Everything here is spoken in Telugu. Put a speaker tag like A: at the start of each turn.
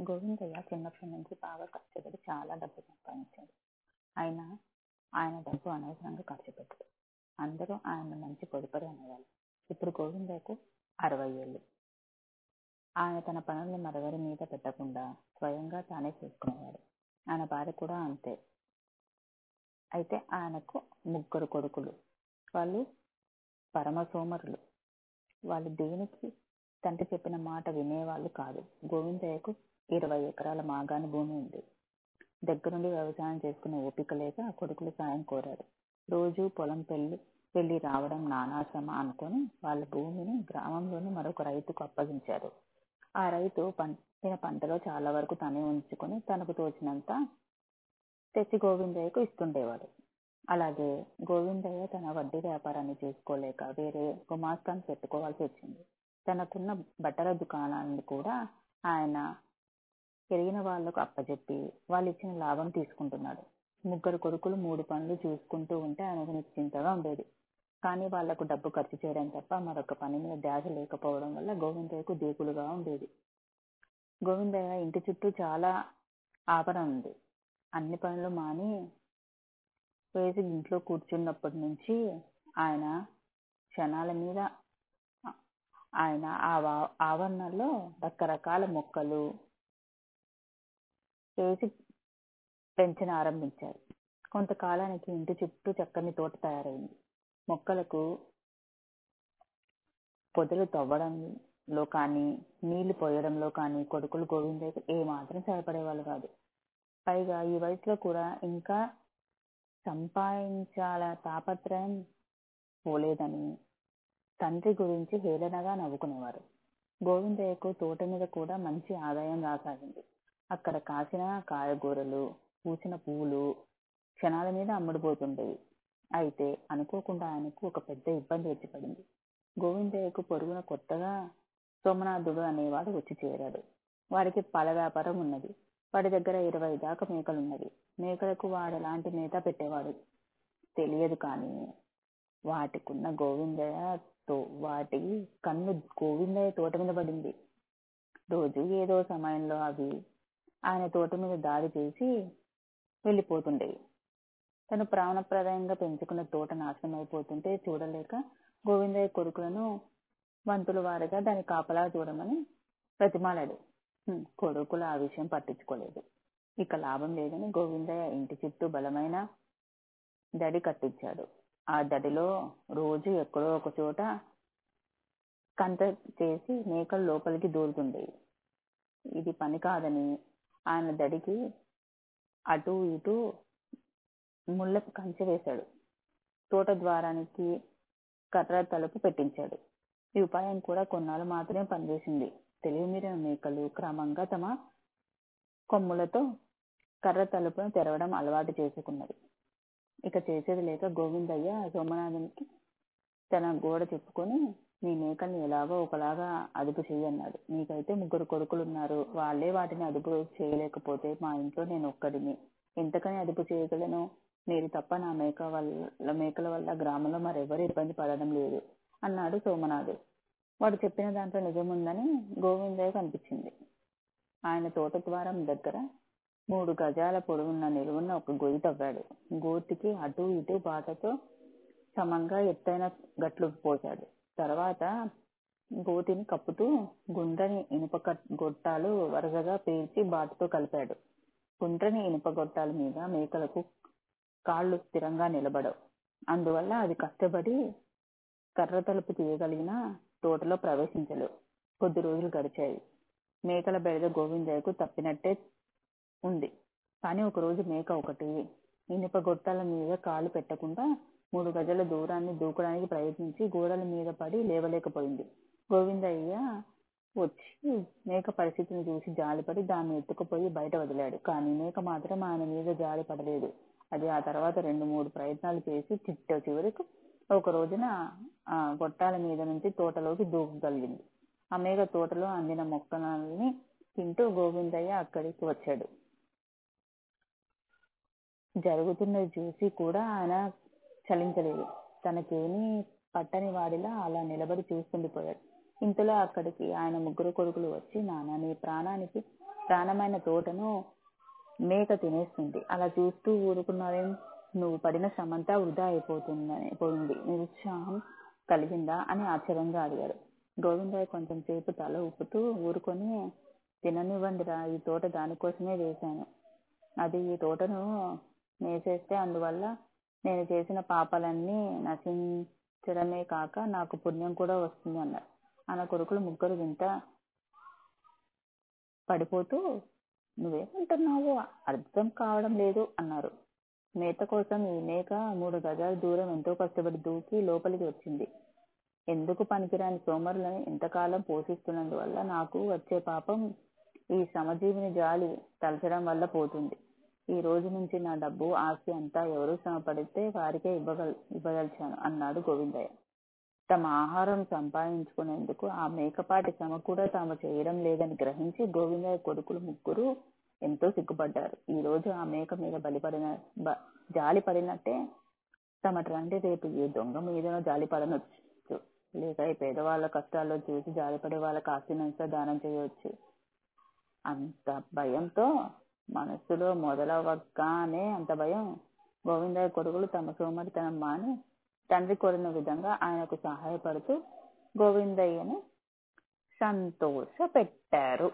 A: గోవిందయ్య చిన్నప్పటి నుంచి బాగా కష్టపడి చాలా డబ్బు సంపాదించాడు. అయినా ఆయన డబ్బు అనవసరంగా ఖర్చు పెట్టాడు. అందరూ ఆయన మంచి పొడిపడి అనేవాళ్ళు ఇప్పుడు గోవిందయ్యకు అరవై ఏళ్ళు. ఆయన తన పనుల్ని మరెవరి మీద పెట్టకుండా స్వయంగా తానే చూసుకునేవాడు. ఆయన భార్య కూడా అంతే. అయితే ఆయనకు ముగ్గురు కొడుకులు. వాళ్ళు పరమసోమరులు. వాళ్ళు దేనికి తండ్రి చెప్పిన మాట వినేవాళ్ళు కాదు. గోవిందయ్యకు ఇరవై ఎకరాల మాగాని భూమి ఉంది. దగ్గరుండి వ్యవసాయం చేసుకునే ఓపిక లేక కొడుకులు సాయం కోరాడు రోజు పొలం పెళ్ళి వెళ్ళి రావడం నానాశ్రమ అనుకొని వాళ్ళ భూమిని గ్రామంలోని మరొక రైతుకు అప్పగించారు. ఆ రైతు పండిన పంటలో చాలా వరకు తనే ఉంచుకొని తనకు తోచినంత తెచ్చి గోవిందయ్యకు ఇస్తుండేవాడు. అలాగే గోవిందయ్య తన వడ్డీ వ్యాపారాన్ని చేసుకోలేక వేరే గుమాస్తాను పెట్టుకోవాల్సి వచ్చింది. తనకున్న బట్టల దుకాణాన్ని కూడా ఆయన పెరిగిన వాళ్ళకు అప్పజెప్పి వాళ్ళు ఇచ్చిన లాభం తీసుకుంటున్నాడు. ముగ్గురు కొడుకులు మూడు పనులు చూసుకుంటూ ఉంటే ఆయనకు నిశ్చింతగా ఉండేది. కానీ వాళ్ళకు డబ్బు ఖర్చు చేయడం తప్ప మరొక పని మీద ధ్యాస లేకపోవడం వల్ల గోవిందయ్యకు దీపులుగా ఉండేది. గోవిందయ్య ఇంటి చుట్టూ చాలా ఆవరణ ఉంది. అన్ని పనులు మాని వేసి ఇంట్లో కూర్చున్నప్పటి నుంచి ఆయన క్షణాల మీద ఆయన ఆ ఆవరణలో రకరకాల మొక్కలు వేసి పెంచిన ఆరంభించారు. కొంతకాలానికి ఇంటి చుట్టూ చక్కని తోట తయారైంది. మొక్కలకు పొదలు తవ్వడంలో కానీ నీళ్ళు పోయడంలో కానీ కొడుకులు గోవిందయ్యకు ఏమాత్రం సహాయపడేవాళ్ళు కాదు. పైగా ఈ వయసులో కూడా ఇంకా సంపాదించాల తాపత్రయం పోలేదని తండ్రి గురించి హేళనగా నవ్వుకునేవారు. గోవిందయ్యకు తోట మీద కూడా మంచి ఆదాయం రాసాగింది. అక్కడ కాసిన కాయగూరలు పూసిన పువ్వులు క్షణాల మీద అమ్ముడుపోతుండేవి. అయితే అనుకోకుండా ఆయనకు ఒక పెద్ద ఇబ్బంది వచ్చి పడింది గోవిందయ్యకు పొరుగున కొత్తగా సోమనాథుడు అనేవాడు వచ్చి చేరాడు. వాడికి పాల వ్యాపారం ఉన్నది. వాడి దగ్గర ఇరవై దాకా మేకలున్నవి. మేకలకు వాడు ఎలాంటి మేత పెట్టేవాడు? తెలియదు కానీ వాటికున్న గోవిందయ్యతో వాటి కన్ను గోవిందయ్య తోట మీద పడింది. రోజు ఏదో సమయంలో అవి ఆయన తోట మీద దాడి చేసి వెళ్ళిపోతుండేవి. తను ప్రాణప్రదాయంగా పెంచుకున్న తోట నాశనం అయిపోతుంటే చూడలేక గోవిందయ్య కొడుకులను వంతుల వారిగా దాన్ని కాపలా చూడమని ప్రతిమాలాడు. కొడుకులు ఆ విషయం పట్టించుకోలేదు. ఇక లాభం లేదని గోవిందయ్య ఇంటి చుట్టూ బలమైన దడి కట్టించాడు. ఆ దడిలో రోజు ఎక్కడో ఒక చోట కంత చేసి మేకలు లోపలికి దూరుతుండేవి. ఇది పని కాదని ఆయన దడికి అటు ఇటు ముళ్ళకు కంచె వేశాడు. తోట ద్వారానికి కర్ర తలుపు పెట్టించాడు. ఈ ఉపాయం కూడా కొన్నాళ్ళు మాత్రమే పనిచేసింది. తెలివిమీరిన మేకలు క్రమంగా తమ కొమ్ములతో కర్ర తలుపును తెరవడం అలవాటు చేసుకున్నది. ఇక చేసేది లేక గోవిందయ్య సోమనాథునికి తన గోడ చెప్పుకొని నీ మేకల్ని ఎలాగో ఒకలాగా అదుపు చేయన్నాడు నీకైతే ముగ్గురు కొడుకులు ఉన్నారు వాళ్ళే వాటిని అదుపు చేయలేకపోతే మా ఇంట్లో నేను ఒక్కడిని. ఎంతకని అదుపు చేయగలను? మీరు తప్ప నా మేక వల్ల మేకల వల్ల గ్రామంలో మరెవరు ఇబ్బంది పడడం లేదు అన్నాడు సోమనాథు వాడు చెప్పిన దాంట్లో నిజముందని గోవిందయ్య కనిపించింది. ఆయన తోట ద్వారం దగ్గర మూడు గజాల పొడవున్న నిలువున్న ఒక గొయ్యి తవ్వాడు. గోతికి అటు ఇటు బాటతో సమంగా ఎత్తైన గట్లు పోశాడు. తర్వాత గోతిని కప్పుతూ గుండ్రని ఇనుప గొట్టాలు వరుసగా పేర్చి బాటతో కలిపాడు. గుండ్రని ఇనుప గొట్టాల మీద మేకలకు కాళ్ళు స్థిరంగా నిలబడవు. అందువల్ల అది కష్టపడి కర్ర తలుపు తీయగలిగిన తోటలో ప్రవేశించలేవు కొద్ది రోజులు గడిచాయి. మేకల బెడద గోవిందయ్యకు తప్పినట్టే ఉంది. కానీ ఒకరోజు మేక ఒకటి ఇనుప గొట్టాల మీద కాళ్ళు పెట్టకుండా మూడు గజల దూరాన్ని దూకడానికి ప్రయత్నించి గోడల మీద పడి లేవలేకపోయింది. గోవిందయ్య వచ్చి మేక పరిస్థితిని చూసి జాలిపడి దాన్ని ఎత్తుకుపోయి బయట వదిలాడు. కానీ మేక మాత్రం ఆయన మీద జాలి పడలేదు. అది ఆ తర్వాత రెండు మూడు ప్రయత్నాలు చేసి చిట్ట చివరికి ఒక రోజున ఆ గొట్టాల మీద నుంచి తోటలోకి దూకగలిగింది. ఆ మేఘ తోటలో అందిన మొక్కలని తింటూ గోవిందయ్య అక్కడికి వచ్చాడు. జరుగుతున్నది చూసి కూడా ఆయన చలించలేదు. తనకేమీ పట్టని వాడిలా అలా నిలబడి చూస్తుండిపోయాడు. ఇంతలో అక్కడికి ఆయన ముగ్గురు కొడుకులు వచ్చి నాన్న నీ ప్రాణానికి ప్రాణమైన తోటను మేక తినేస్తుంది. అలా చూస్తూ ఊరుకున్నావేం? నువ్వు పడిన శ్రమంతా వృధా అయిపోతుందని పోయింది. నిరుత్సాహం కలిగిందా? అని ఆశ్చర్యంగా అడిగాడు. గోవిందయ్య కొంచెం సేపు తల ఊపుతూ ఊరుకొని తిననివ్వండిరా. ఈ తోట దానికోసమే వేశాను. అది ఈ తోటను మేసేస్తే అందువల్ల నేను చేసిన పాపాలన్నీ నశించడమే కాక నాకు పుణ్యం కూడా వస్తుంది అన్నారు. ఆయన కొడుకులు ముగ్గురు వింత పడిపోతూ నువ్వేమంటున్నావు? అర్థం కావడం లేదు అన్నారు. మేత కోసం ఈ మేక మూడు గజాల దూరం ఎంతో కష్టపడి దూకి లోపలికి వచ్చింది. ఎందుకు పనికిరాని సోమరులను ఇంతకాలం పోషిస్తున్నందువల్ల నాకు వచ్చే పాపం ఈ సమజీవిని జాలి తలచడం వల్ల పోతుంది. ఈ రోజు నుంచి నా డబ్బు ఆస్తి అంతా ఎవరు శ్రమ పడితే వారికే ఇవ్వగల ఇవ్వదలిచాను అన్నాడు గోవిందయ్య. తమ ఆహారం సంపాదించుకునేందుకు ఆ మేకపాటి శ్రమ కూడా తాము చేయడం లేదని గ్రహించి గోవిందయ్య కొడుకులు ముగ్గురు ఎంతో సిగ్గుపడ్డారు. ఈ రోజు ఆ మేక మీద బలిపడిన జాలి పడినట్టే తమ తండ్రి రేపు ఏ దొంగ మీదనో జాలి పడనొచ్చు. లేక ఈ పేదవాళ్ళ కష్టాల్లో చూసి జాలిపడే వాళ్ళకి ఆస్తినంతా దానం చేయవచ్చు అంత భయంతో మనస్సులో మొదలవగానే అంత భయం. గోవిందయ్య కొడుకులు తమ సోమరితనం మాని తండ్రి కోరిన విధంగా ఆయనకు సహాయపడుతూ గోవిందయ్యని సంతోష పెట్టారు